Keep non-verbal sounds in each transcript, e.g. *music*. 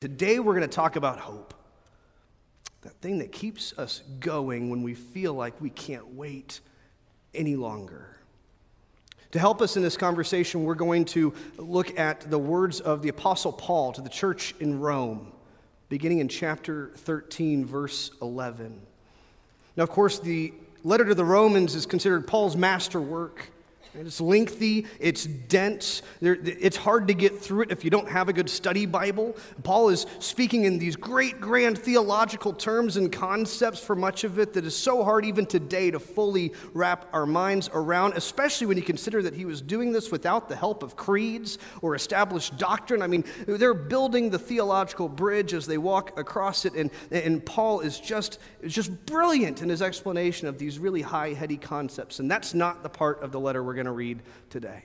Today we're going to talk about hope. That thing that keeps us going when we feel like we can't wait any longer. To help us in this conversation, we're going to look at the words of the Apostle Paul to the church in Rome, beginning in chapter 13, verse 11. Now, of course, the letter to the Romans is considered Paul's masterwork. It's lengthy, it's dense, it's hard to get through it if you don't have a good study Bible. Paul is speaking in these great, grand theological terms and concepts for much of it that is so hard even today to fully wrap our minds around, especially when you consider that he was doing this without the help of creeds or established doctrine. I mean, they're building the theological bridge as they walk across it, and, and Paul is just, just brilliant in his explanation of these really high, heady concepts. And that's not the part of the letter we're going to read today.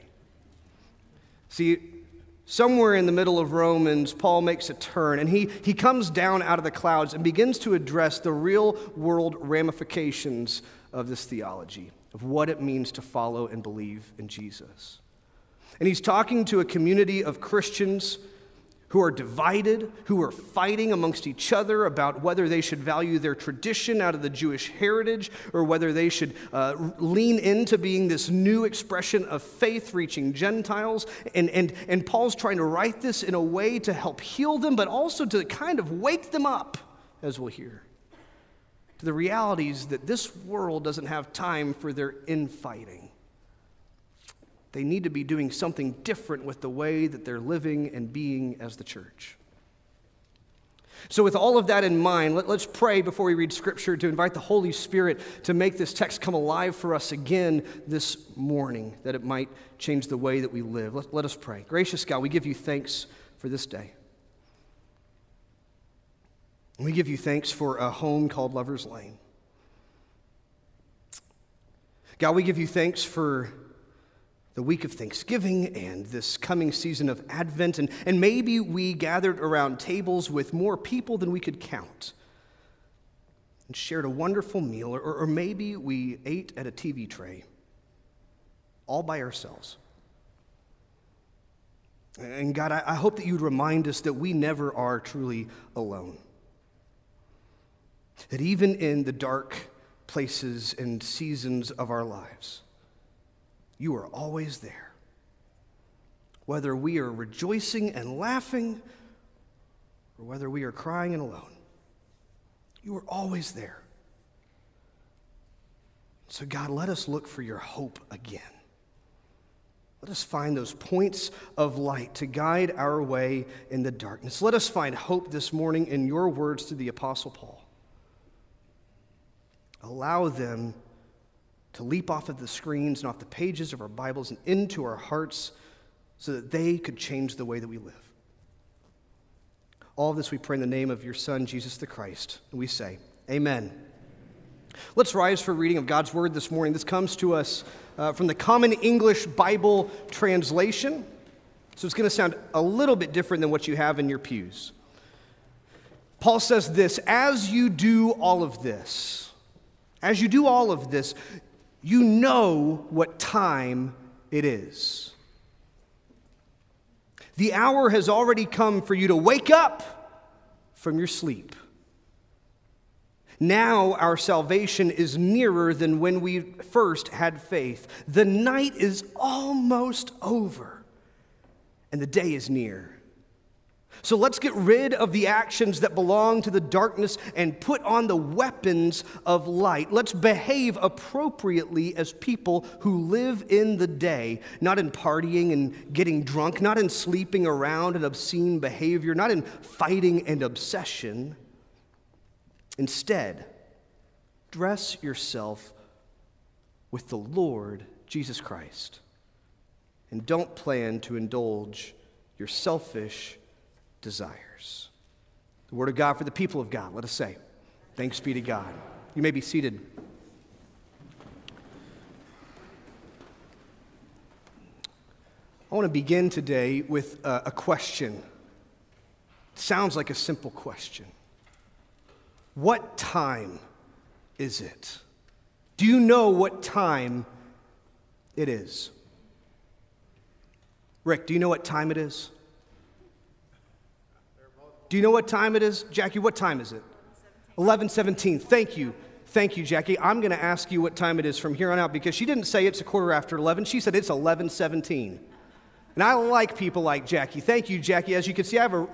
See, somewhere in the middle of Romans, Paul makes a turn and he, he comes down out of the clouds and begins to address the real world ramifications of this theology, of what it means to follow and believe in Jesus. And he's talking to a community of Christians who are divided, who are fighting amongst each other about whether they should value their tradition out of the Jewish heritage or whether they should uh, lean into being this new expression of faith reaching Gentiles. And, and, and Paul's trying to write this in a way to help heal them, but also to kind of wake them up, as we'll hear, to the realities that this world doesn't have time for their infighting. They need to be doing something different with the way that they're living and being as the church. So, with all of that in mind, let, us pray before we read Scripture to invite the Holy Spirit to make this text come alive for us again this morning, that it might change the way that we live. Let, let us pray. Gracious God, we give you thanks for this day. We give you thanks for a home called Lover's Lane. God, we give you thanks for the week of Thanksgiving and this coming season of Advent, and, and maybe we gathered around tables with more people than we could count and shared a wonderful meal, or, or maybe we ate at a TV tray all by ourselves. And God, I, I hope that you'd remind us that we never are truly alone. That even in the dark places and seasons of our lives, you are always there. Whether we are rejoicing and laughing, or whether we are crying and alone, you are always there. So, God, let us look for your hope again. Let us find those points of light to guide our way in the darkness. Let us find hope this morning in your words to the Apostle Paul. Allow them to leap off of the screens and off the pages of our Bibles and into our hearts so that they could change the way that we live. All of this we pray in the name of your Son, Jesus the Christ. And we say, Amen. Let's rise for reading of God's Word this morning. This comes to us uh, from the Common English Bible Translation. So it's going to sound a little bit different than what you have in your pews. Paul says this As you do all of this, as you do all of this, you know what time it is. The hour has already come for you to wake up from your sleep. Now our salvation is nearer than when we first had faith. The night is almost over, and the day is near. So let's get rid of the actions that belong to the darkness and put on the weapons of light. Let's behave appropriately as people who live in the day, not in partying and getting drunk, not in sleeping around and obscene behavior, not in fighting and obsession. Instead, dress yourself with the Lord Jesus Christ. And don't plan to indulge your selfish desires. The word of God for the people of God. Let us say, Thanks be to God. You may be seated. I want to begin today with a, question. It sounds like a simple question. What time is it? Do you know what time it is? Rick, do you know what time it is? Do you know what time it is? Jackie, what time is it? 11:17. Thank you. Thank you, Jackie. I'm going to ask you what time it is from here on out because she didn't say it's a quarter after 11. She said it's 11:17. And I like people like Jackie. Thank you, Jackie. As you can see, I have a,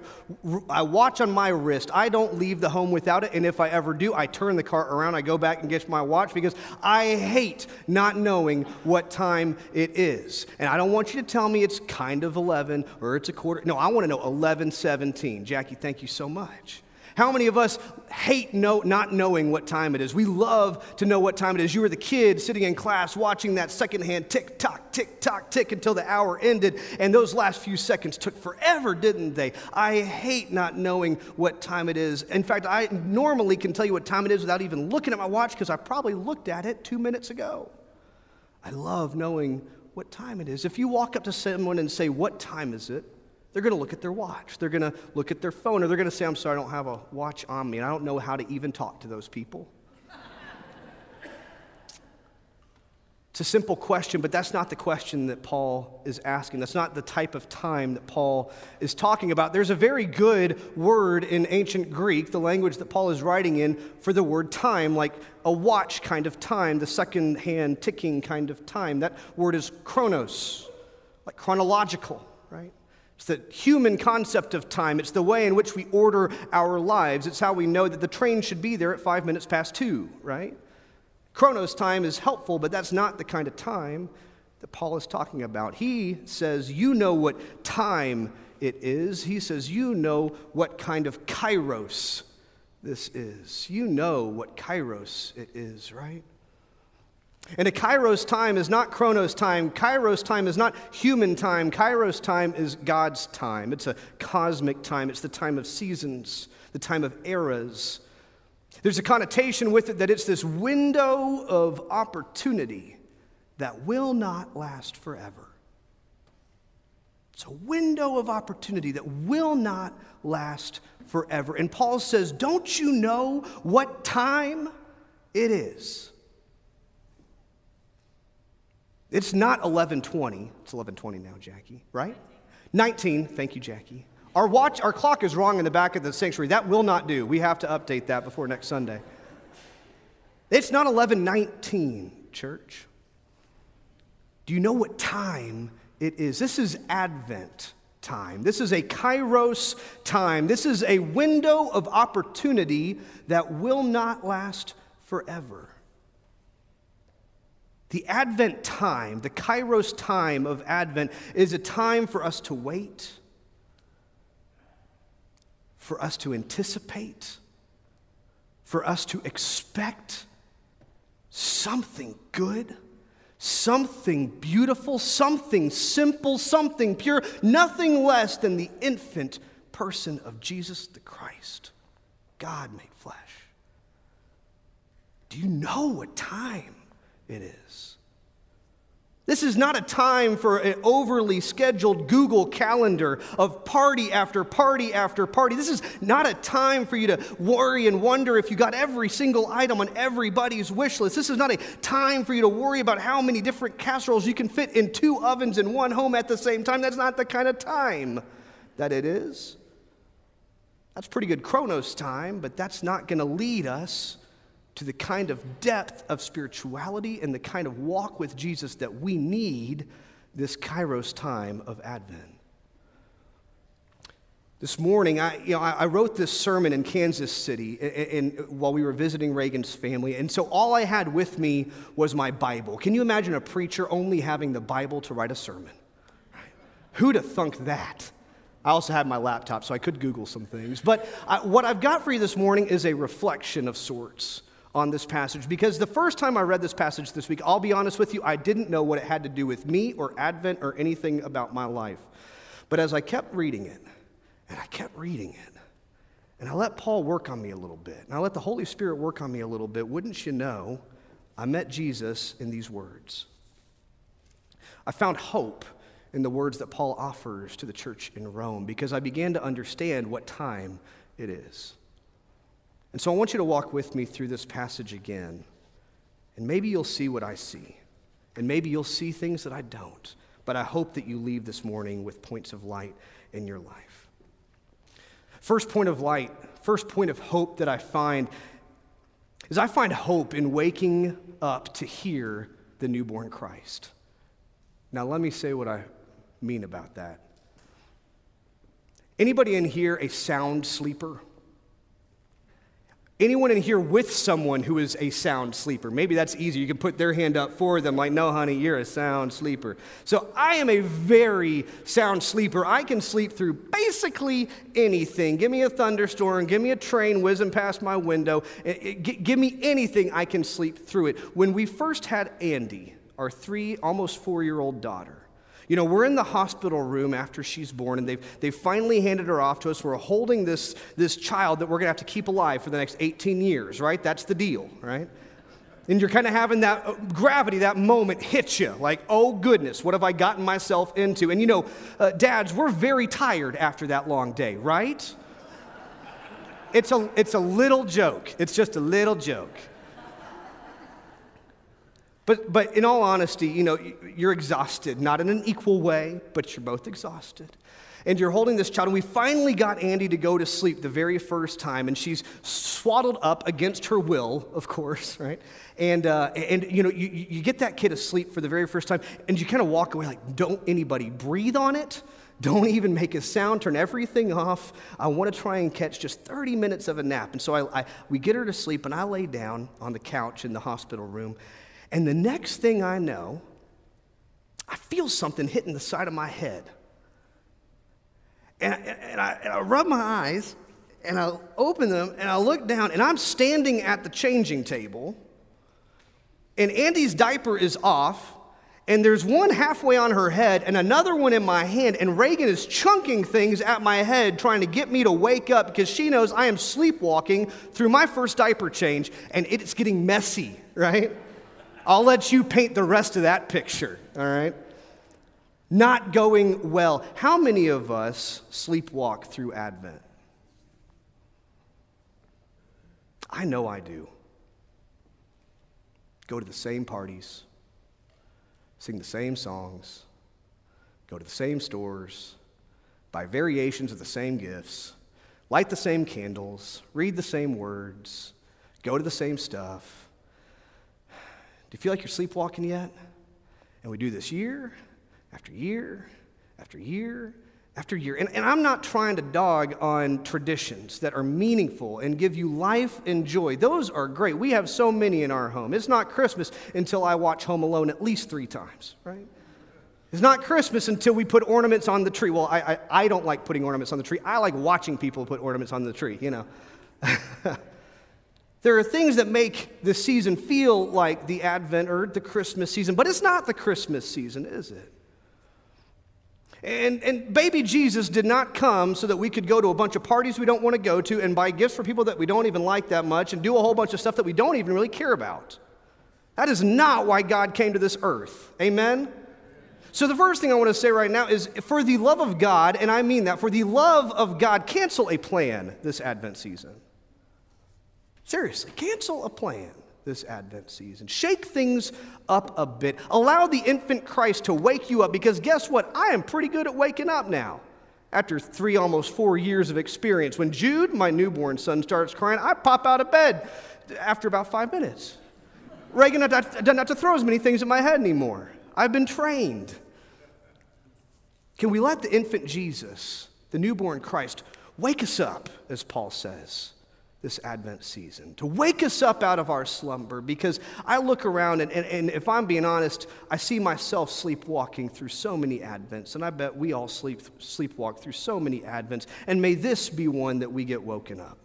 a watch on my wrist. I don't leave the home without it. And if I ever do, I turn the car around, I go back and get my watch because I hate not knowing what time it is. And I don't want you to tell me it's kind of 11 or it's a quarter. No, I want to know 11:17. Jackie, thank you so much. How many of us hate know, not knowing what time it is? We love to know what time it is. You were the kid sitting in class watching that secondhand tick tock, tick tock, tick until the hour ended, and those last few seconds took forever, didn't they? I hate not knowing what time it is. In fact, I normally can tell you what time it is without even looking at my watch because I probably looked at it two minutes ago. I love knowing what time it is. If you walk up to someone and say, What time is it? They're going to look at their watch. They're going to look at their phone, or they're going to say, I'm sorry, I don't have a watch on me, and I don't know how to even talk to those people. It's a simple question, but that's not the question that Paul is asking. That's not the type of time that Paul is talking about. There's a very good word in ancient Greek, the language that Paul is writing in, for the word time, like a watch kind of time, the second hand ticking kind of time. That word is chronos, like chronological? It's the human concept of time. It's the way in which we order our lives. It's how we know that the train should be there at five minutes past two, right? Chronos time is helpful, but that's not the kind of time that Paul is talking about. He says, You know what time it is. He says, You know what kind of kairos this is. You know what kairos it is, right? And a kairos time is not chronos time. Kairos time is not human time. Kairos time is God's time. It's a cosmic time. It's the time of seasons, the time of eras. There's a connotation with it that it's this window of opportunity that will not last forever. It's a window of opportunity that will not last forever. And Paul says, Don't you know what time it is? It's not 1120. It's 1120 now, Jackie, right? 19. Thank you, Jackie. Our watch, our clock is wrong in the back of the sanctuary. That will not do. We have to update that before next Sunday. It's not 1119, church. Do you know what time it is? This is Advent time. This is a kairos time. This is a window of opportunity that will not last forever. The Advent time, the Kairos time of Advent, is a time for us to wait, for us to anticipate, for us to expect something good, something beautiful, something simple, something pure, nothing less than the infant person of Jesus the Christ, God made flesh. Do you know what time it is. This is not a time for an overly scheduled Google calendar of party after party after party. This is not a time for you to worry and wonder if you got every single item on everybody's wish list. This is not a time for you to worry about how many different casseroles you can fit in two ovens in one home at the same time. That's not the kind of time that it is. That's pretty good Chronos time, but that's not going to lead us to the kind of depth of spirituality and the kind of walk with Jesus that we need this Kairos time of Advent. This morning, I, you know, I wrote this sermon in Kansas City in, in, while we were visiting Reagan's family, and so all I had with me was my Bible. Can you imagine a preacher only having the Bible to write a sermon? Who'd have thunk that? I also had my laptop, so I could Google some things. But I, what I've got for you this morning is a reflection of sorts on this passage because the first time I read this passage this week, I'll be honest with you, I didn't know what it had to do with me or Advent or anything about my life. But as I kept reading it, and I kept reading it, and I let Paul work on me a little bit, and I let the Holy Spirit work on me a little bit, wouldn't you know, I met Jesus in these words. I found hope in the words that Paul offers to the church in Rome because I began to understand what time it is. And so I want you to walk with me through this passage again. And maybe you'll see what I see. And maybe you'll see things that I don't. But I hope that you leave this morning with points of light in your life. First point of light, first point of hope that I find is I find hope in waking up to hear the newborn Christ. Now, let me say what I mean about that. Anybody in here a sound sleeper? Anyone in here with someone who is a sound sleeper? Maybe that's easy. You can put their hand up for them, like, no, honey, you're a sound sleeper. So I am a very sound sleeper. I can sleep through basically anything. Give me a thunderstorm, give me a train whizzing past my window, eh, eh, give me anything, I can sleep through it. When we first had Andy, our three, almost four year old daughter, you know, we're in the hospital room after she's born, and they've, they've finally handed her off to us. We're holding this, this child that we're going to have to keep alive for the next 18 years, right? That's the deal, right? And you're kind of having that uh, gravity, that moment hit you like, oh goodness, what have I gotten myself into? And you know, uh, dads, we're very tired after that long day, right? It's a, it's a little joke. It's just a little joke. But, but in all honesty, you know, you're exhausted, not in an equal way, but you're both exhausted. And you're holding this child, and we finally got Andy to go to sleep the very first time, and she's swaddled up against her will, of course, *laughs* right? And, uh, and you know, you, you get that kid asleep for the very first time, and you kind of walk away like, don't anybody breathe on it. Don't *laughs* even make a sound, turn everything off. I want to try and catch just 30 minutes of a nap. And so I, I, we get her to sleep, and I lay down on the couch in the hospital room, and the next thing I know, I feel something hitting the side of my head. And, and, I, and I rub my eyes and I open them and I look down and I'm standing at the changing table. And Andy's diaper is off, and there's one halfway on her head and another one in my hand. And Reagan is chunking things at my head, trying to get me to wake up because she knows I am sleepwalking through my first diaper change, and it's getting messy, right? I'll let you paint the rest of that picture, all right? Not going well. How many of us sleepwalk through Advent? I know I do. Go to the same parties, sing the same songs, go to the same stores, buy variations of the same gifts, light the same candles, read the same words, go to the same stuff you feel like you're sleepwalking yet? And we do this year after year after year after year. And, and, I'm not trying to dog on traditions that are meaningful and give you life and joy. Those are great. We have so many in our home. It's not Christmas until I watch Home Alone at least three times, right? It's not Christmas until we put ornaments on the tree. Well, I, I, I don't like putting ornaments on the tree. I like watching people put ornaments on the tree, you know. *laughs* There are things that make this season feel like the Advent or the Christmas season, but it's not the Christmas season, is it? And, and baby Jesus did not come so that we could go to a bunch of parties we don't want to go to and buy gifts for people that we don't even like that much and do a whole bunch of stuff that we don't even really care about. That is not why God came to this earth. Amen? So, the first thing I want to say right now is for the love of God, and I mean that, for the love of God, cancel a plan this Advent season. Seriously, cancel a plan this Advent season. Shake things up a bit. Allow the infant Christ to wake you up because guess what? I am pretty good at waking up now. After three, almost four years of experience, when Jude, my newborn son, starts crying, I pop out of bed after about five minutes. Reagan, I don't have to throw as many things at my head anymore. I've been trained. Can we let the infant Jesus, the newborn Christ, wake us up, as Paul says? This Advent season, to wake us up out of our slumber. Because I look around, and, and, and, if I'm being honest, I see myself sleepwalking through so many Advents, and I bet we all sleep, sleepwalk through so many Advents. And may this be one that we get woken up.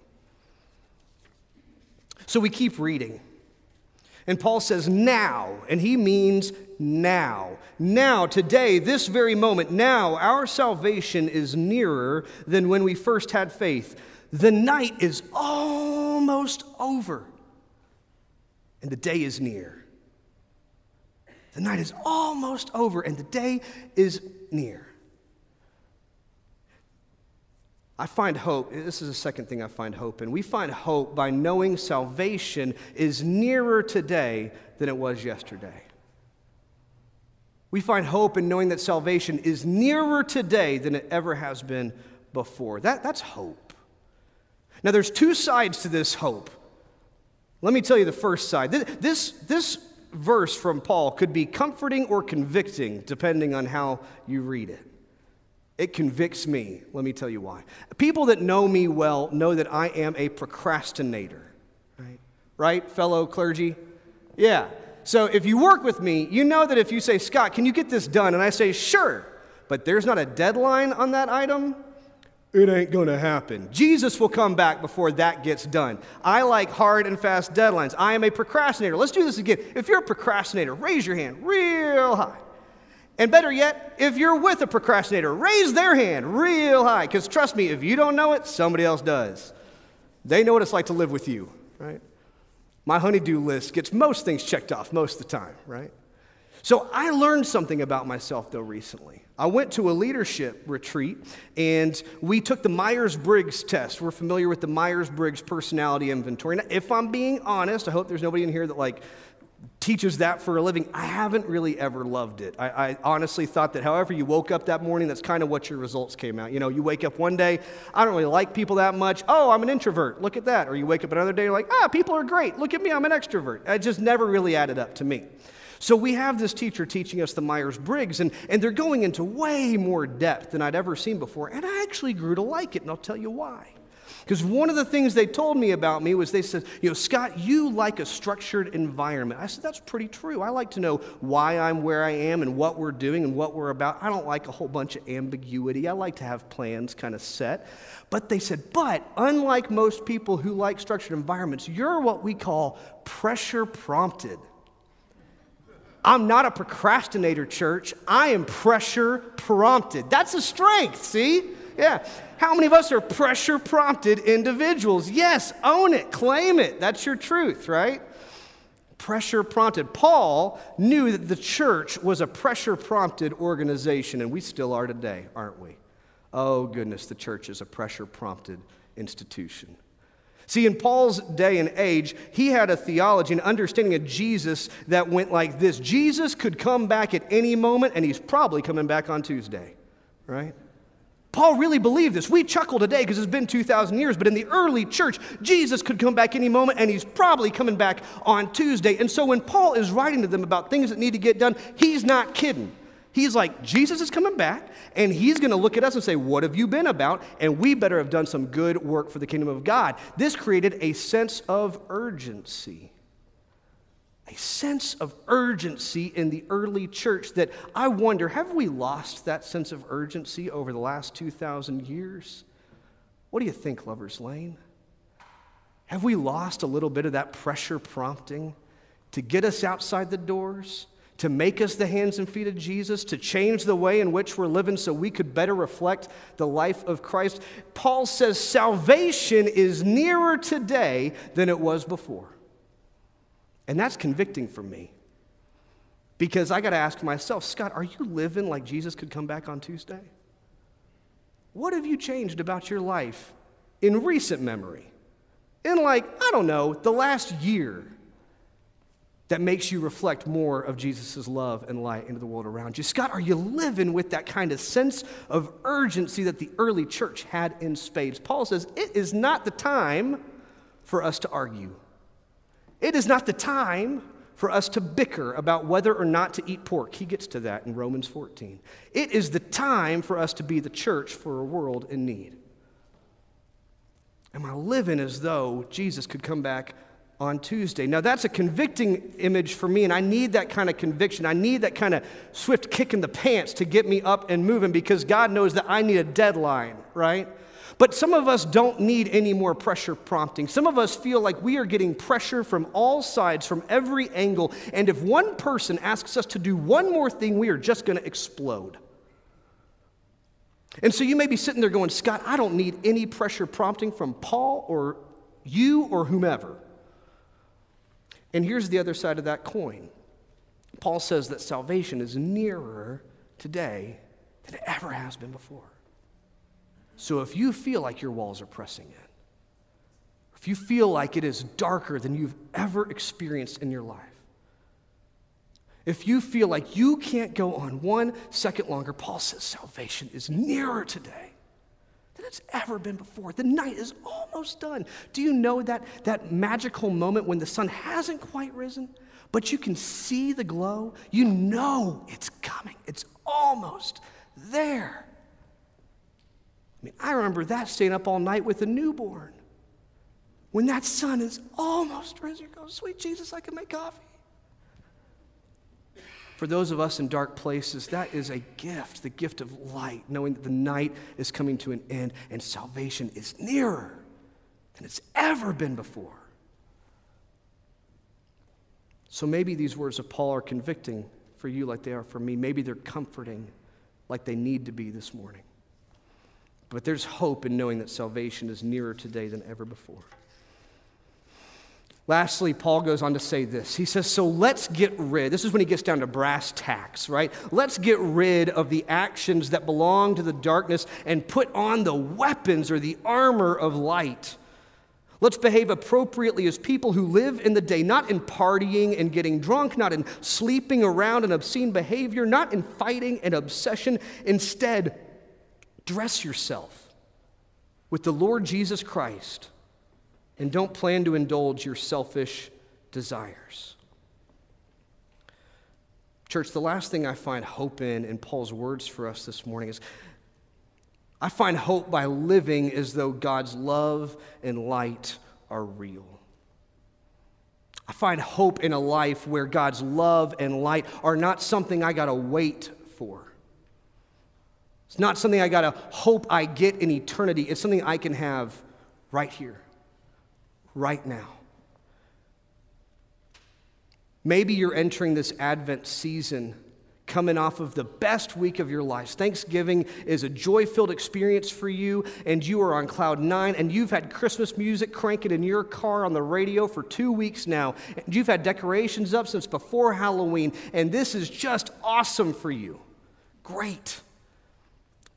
So we keep reading. And Paul says, now, and he means now. Now, today, this very moment, now, our salvation is nearer than when we first had faith. The night is almost over, and the day is near. The night is almost over, and the day is near. I find hope, this is the second thing I find hope in. We find hope by knowing salvation is nearer today than it was yesterday. We find hope in knowing that salvation is nearer today than it ever has been before. That, that's hope. Now, there's two sides to this hope. Let me tell you the first side. This, this verse from Paul could be comforting or convicting, depending on how you read it. It convicts me. Let me tell you why. People that know me well know that I am a procrastinator, right? Right, fellow clergy? Yeah. So if you work with me, you know that if you say, Scott, can you get this done? And I say, sure, but there's not a deadline on that item, it ain't gonna happen. Jesus will come back before that gets done. I like hard and fast deadlines. I am a procrastinator. Let's do this again. If you're a procrastinator, raise your hand real high. And better yet, if you're with a procrastinator, raise their hand real high. Because trust me, if you don't know it, somebody else does. They know what it's like to live with you, right? My honeydew list gets most things checked off most of the time, right? So I learned something about myself, though, recently. I went to a leadership retreat and we took the Myers Briggs test. We're familiar with the Myers Briggs personality inventory. Now, if I'm being honest, I hope there's nobody in here that like teaches that for a living. I haven't really ever loved it. I, I, honestly thought that however you woke up that morning, that's kind of what your results came out. You know, you wake up one day, I don't really like people that much. Oh, I'm an introvert. Look at that. Or you wake up another day, you're like, ah, people are great. Look at me, I'm an extrovert. It just never really added up to me. So we have this teacher teaching us the Myers Briggs, and, and they're going into way more depth than I'd ever seen before. And I actually grew to like it, and I'll tell you why. Because one of the things they told me about me was they said, you know, Scott, you like a structured environment. I said, that's pretty true. I like to know why I'm where I am and what we're doing and what we're about. I don't like a whole bunch of ambiguity. I like to have plans kind of set. But they said, but unlike most people who like structured environments, you're what we call pressure prompted. I'm not a procrastinator, church. I am pressure prompted. That's a strength, see? Yeah. How many of us are pressure prompted individuals? Yes, own it, claim it. That's your truth, right? Pressure prompted. Paul knew that the church was a pressure prompted organization, and we still are today, aren't we? Oh, goodness, the church is a pressure prompted institution. See, in Paul's day and age, he had a theology, and understanding of Jesus that went like this Jesus could come back at any moment, and he's probably coming back on Tuesday, right? Paul really believed this. We chuckle today because it's been 2,000 years, but in the early church, Jesus could come back any moment, and he's probably coming back on Tuesday. And so when Paul is writing to them about things that need to get done, he's not kidding. He's like, Jesus is coming back, and he's going to look at us and say, What have you been about? And we better have done some good work for the kingdom of God. This created a sense of urgency a sense of urgency in the early church that I wonder have we lost that sense of urgency over the last 2,000 years? What do you think, Lover's Lane? Have we lost a little bit of that pressure prompting to get us outside the doors, to make us the hands and feet of Jesus, to change the way in which we're living so we could better reflect the life of Christ? Paul says salvation is nearer today than it was before. And that's convicting for me. Because I got to ask myself, Scott, are you living like Jesus could come back on Tuesday? What have you changed about your life in recent memory? In, like, I don't know, the last year that makes you reflect more of Jesus' love and light into the world around you? Scott, are you living with that kind of sense of urgency that the early church had in spades? Paul says it is not the time for us to argue. It is not the time for us to bicker about whether or not to eat pork. He gets to that in Romans 14. It is the time for us to be the church for a world in need. Am I living as though Jesus could come back on Tuesday? Now, that's a convicting image for me, and I need that kind of conviction. I need that kind of swift kick in the pants to get me up and moving because God knows that I need a deadline, right? But some of us don't need any more pressure prompting. Some of us feel like we are getting pressure from all sides, from every angle. And if one person asks us to do one more thing, we are just going to explode. And so you may be sitting there going, Scott, I don't need any pressure prompting from Paul or you or whomever. And here's the other side of that coin Paul says that salvation is nearer today than it ever has been before. So if you feel like your walls are pressing in, if you feel like it is darker than you've ever experienced in your life, if you feel like you can't go on one second longer, Paul says salvation is nearer today it's ever been before. The night is almost done. Do you know that, that magical moment when the sun hasn't quite risen, but you can see the glow? You know it's coming, it's almost there. I mean, I remember that staying up all night with a newborn. When that sun is almost risen, you go, sweet Jesus, I can make coffee. For those of us in dark places, that is a gift, the gift of light, knowing that the night is coming to an end and salvation is nearer than it's ever been before. So maybe these words of Paul are convicting for you like they are for me. Maybe they're comforting like they need to be this morning. But there's hope in knowing that salvation is nearer today than ever before. Lastly, Paul goes on to say this. He says, So let's get rid, this is when he gets down to brass tacks, right? Let's get rid of the actions that belong to the darkness and put on the weapons or the armor of light. Let's behave appropriately as people who live in the day, not in partying and getting drunk, not in sleeping around and obscene behavior, not in fighting and obsession. Instead, dress yourself with the Lord Jesus Christ and don't plan to indulge your selfish desires. Church, the last thing I find hope in in Paul's words for us this morning is I find hope by living as though God's love and light are real. I find hope in a life where God's love and light are not something I got to wait for. It's not something I got to hope I get in eternity. It's something I can have right here right now. Maybe you're entering this Advent season coming off of the best week of your life. Thanksgiving is a joy filled experience for you, and you are on cloud nine, and you've had Christmas music cranking in your car on the radio for two weeks now, and you've had decorations up since before Halloween, and this is just awesome for you. Great.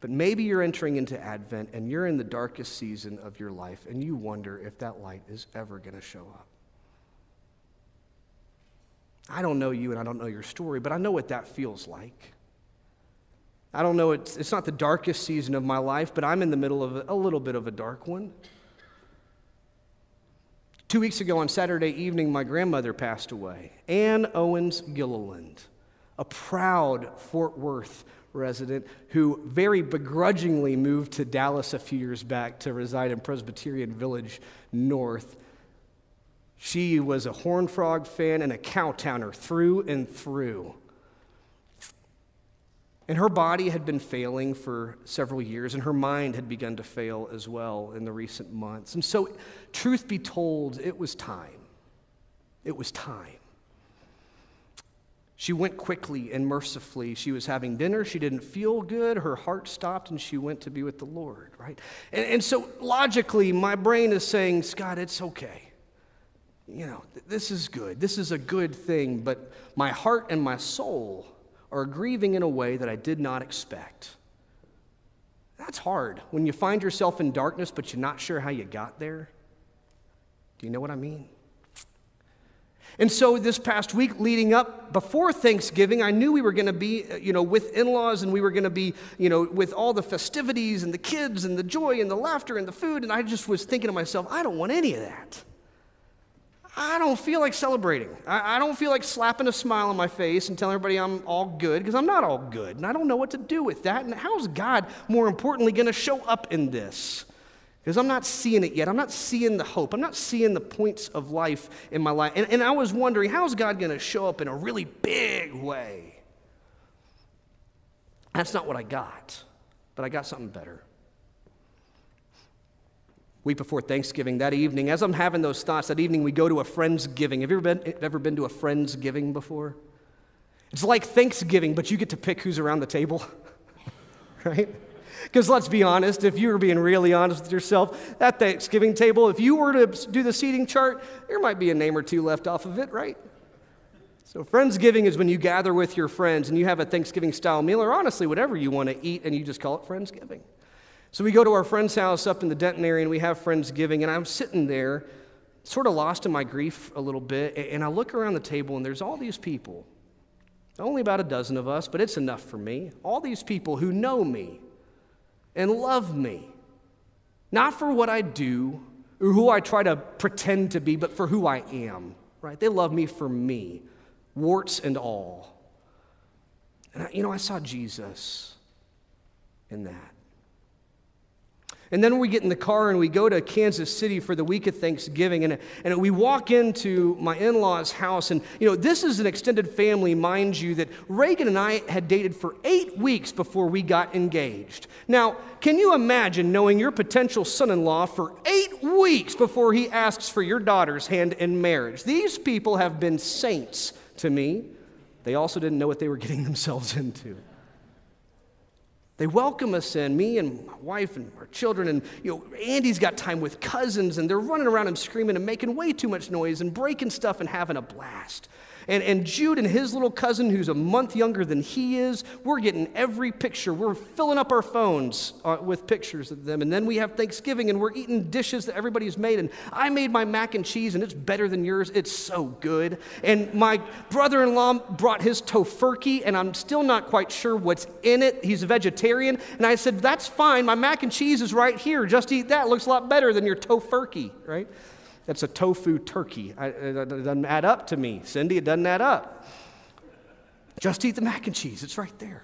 But maybe you're entering into Advent and you're in the darkest season of your life and you wonder if that light is ever going to show up. I don't know you and I don't know your story, but I know what that feels like. I don't know, it's, it's not the darkest season of my life, but I'm in the middle of a, a little bit of a dark one. Two weeks ago on Saturday evening, my grandmother passed away, Ann Owens Gilliland, a proud Fort Worth resident who very begrudgingly moved to Dallas a few years back to reside in Presbyterian Village North. She was a Horn Frog fan and a Cowtowner through and through. And her body had been failing for several years, and her mind had begun to fail as well in the recent months. And so, truth be told, it was time. It was time. She went quickly and mercifully. She was having dinner. She didn't feel good. Her heart stopped and she went to be with the Lord, right? And, and so logically, my brain is saying, Scott, it's okay. You know, th- this is good. This is a good thing. But my heart and my soul are grieving in a way that I did not expect. That's hard when you find yourself in darkness, but you're not sure how you got there. Do you know what I mean? And so this past week leading up before Thanksgiving, I knew we were going to be, uh, you know, with in-laws and we were going to be, you know, with all the festivities and the kids and the joy and the laughter and the food and I just was thinking to myself, I don't want any of that. I don't feel like celebrating. I, I don't feel like slapping a smile on my face and telling everybody I'm all good because I'm not all good and I don't know what to do with that. And how's God, more importantly, going to show up in this? Because I'm not seeing it yet. I'm not seeing the hope. I'm not seeing the points of life in my life. And, and I was wondering, how's God going to show up in a really big way? That's not what I got, but I got something better. Week before Thanksgiving, that evening, as I'm having those thoughts, that evening we go to a Friendsgiving. Have you ever been, ever been to a Friendsgiving before? It's like Thanksgiving, but you get to pick who's around the table, *laughs* right? Because let's be honest, if you were being really honest with yourself, that Thanksgiving table, if you were to do the seating chart, there might be a name or two left off of it, right? So, Friendsgiving is when you gather with your friends and you have a Thanksgiving style meal, or honestly, whatever you want to eat, and you just call it Friendsgiving. So, we go to our friend's house up in the Denton area and we have Friendsgiving, and I'm sitting there, sort of lost in my grief a little bit, and I look around the table and there's all these people. Only about a dozen of us, but it's enough for me. All these people who know me and love me Not for what I do or who I try to pretend to be, but for who I am, right? They love me for me, warts and all. And, I, you know, I saw Jesus in that. And then we get in the car and we go to Kansas City for the week of Thanksgiving. And, and we walk into my in law's house. And, you know, this is an extended family, mind you, that Reagan and I had dated for eight weeks before we got engaged. Now, can you imagine knowing your potential son in law for eight weeks before he asks for your daughter's hand in marriage? These people have been saints to me. They also didn't know what they were *laughs* getting themselves into. They welcome us in, me and my wife and our children. And, you know, Andy's got time with cousins, and they're running around and screaming and making way too much noise and breaking stuff and having a blast. And, and Jude and his little cousin, who's a month younger than he is, we're getting every picture. We're filling up our phones uh, with pictures of them. And then we have Thanksgiving and we're eating dishes that everybody's made. And I made my mac and cheese and it's better than yours. It's so good. And my brother in law brought his Tofurky and I'm still not quite sure what's in it. He's a vegetarian. And I said, That's fine. My mac and cheese is right here. Just eat that. It looks a lot better than your Tofurky, right? That's a tofu turkey. I, it doesn't add up to me. Cindy, it doesn't add up. Just eat the mac and cheese, it's right there.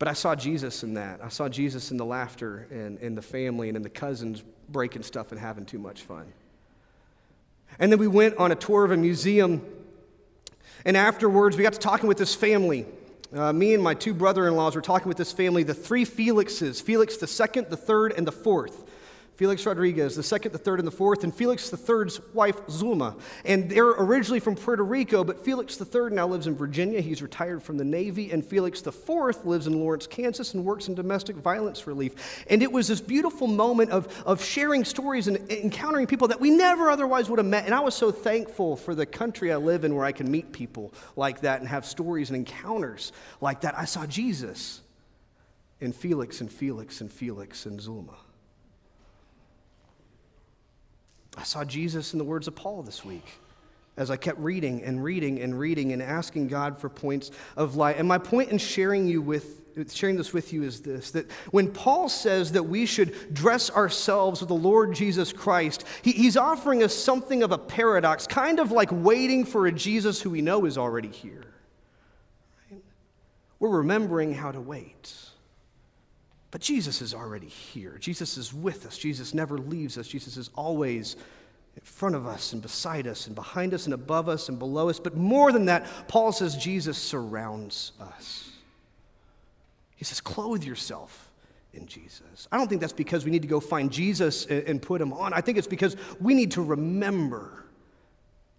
But I saw Jesus in that. I saw Jesus in the laughter and in the family and in the cousins breaking stuff and having too much fun. And then we went on a tour of a museum. And afterwards, we got to talking with this family. Uh, me and my two brother in laws were talking with this family, the three Felixes Felix the second, the third, and the fourth. Felix Rodriguez, the second, the third, and the fourth, and Felix third's wife, Zulma. And they're originally from Puerto Rico, but Felix third now lives in Virginia. He's retired from the Navy. And Felix fourth lives in Lawrence, Kansas, and works in domestic violence relief. And it was this beautiful moment of, of sharing stories and encountering people that we never otherwise would have met. And I was so thankful for the country I live in where I can meet people like that and have stories and encounters like that. I saw Jesus in Felix and Felix and Felix and Zulma. I saw Jesus in the words of Paul this week as I kept reading and reading and reading and asking God for points of light. And my point in sharing you with sharing this with you is this that when Paul says that we should dress ourselves with the Lord Jesus Christ, he, he's offering us something of a paradox, kind of like waiting for a Jesus who we know is already here. Right? We're remembering how to wait. But Jesus is already here. Jesus is with us. Jesus never leaves us. Jesus is always in front of us and beside us and behind us and above us and below us. But more than that, Paul says Jesus surrounds us. He says, clothe yourself in Jesus. I don't think that's because we need to go find Jesus and put him on. I think it's because we need to remember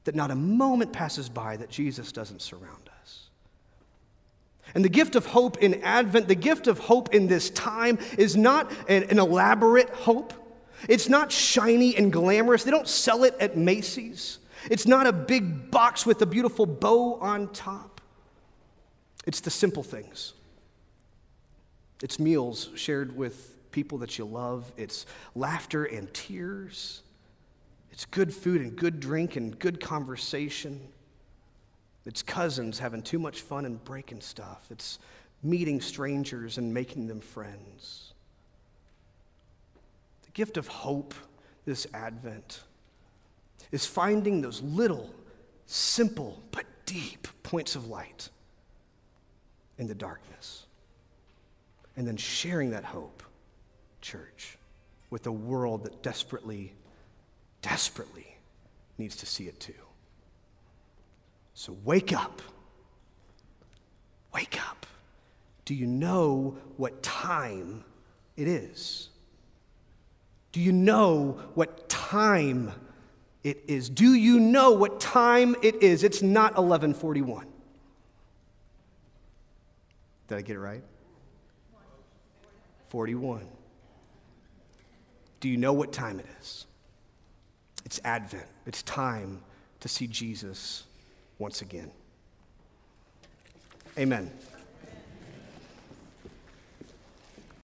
that not a moment passes by that Jesus doesn't surround us. And the gift of hope in Advent, the gift of hope in this time, is not an, an, elaborate hope. It's not shiny and glamorous. They don't sell it at Macy's. It's not a big box with a beautiful bow on top. It's the simple things. It's meals shared with people that you love, it's laughter and tears, it's good food and good drink and good conversation. It's cousins having too much fun and breaking stuff. It's meeting strangers and making them friends. The gift of hope this Advent is finding those little, simple, but deep points of light in the darkness. And then sharing that hope, church, with a world that desperately, desperately needs to see it too. So wake up. Wake up. Do you know what time it is? Do you know what time it is? Do you know what time it is? It's not 1141. Did I get it right? 41. Do you know what time it is? It's Advent. It's time to see Jesus once again. Amen.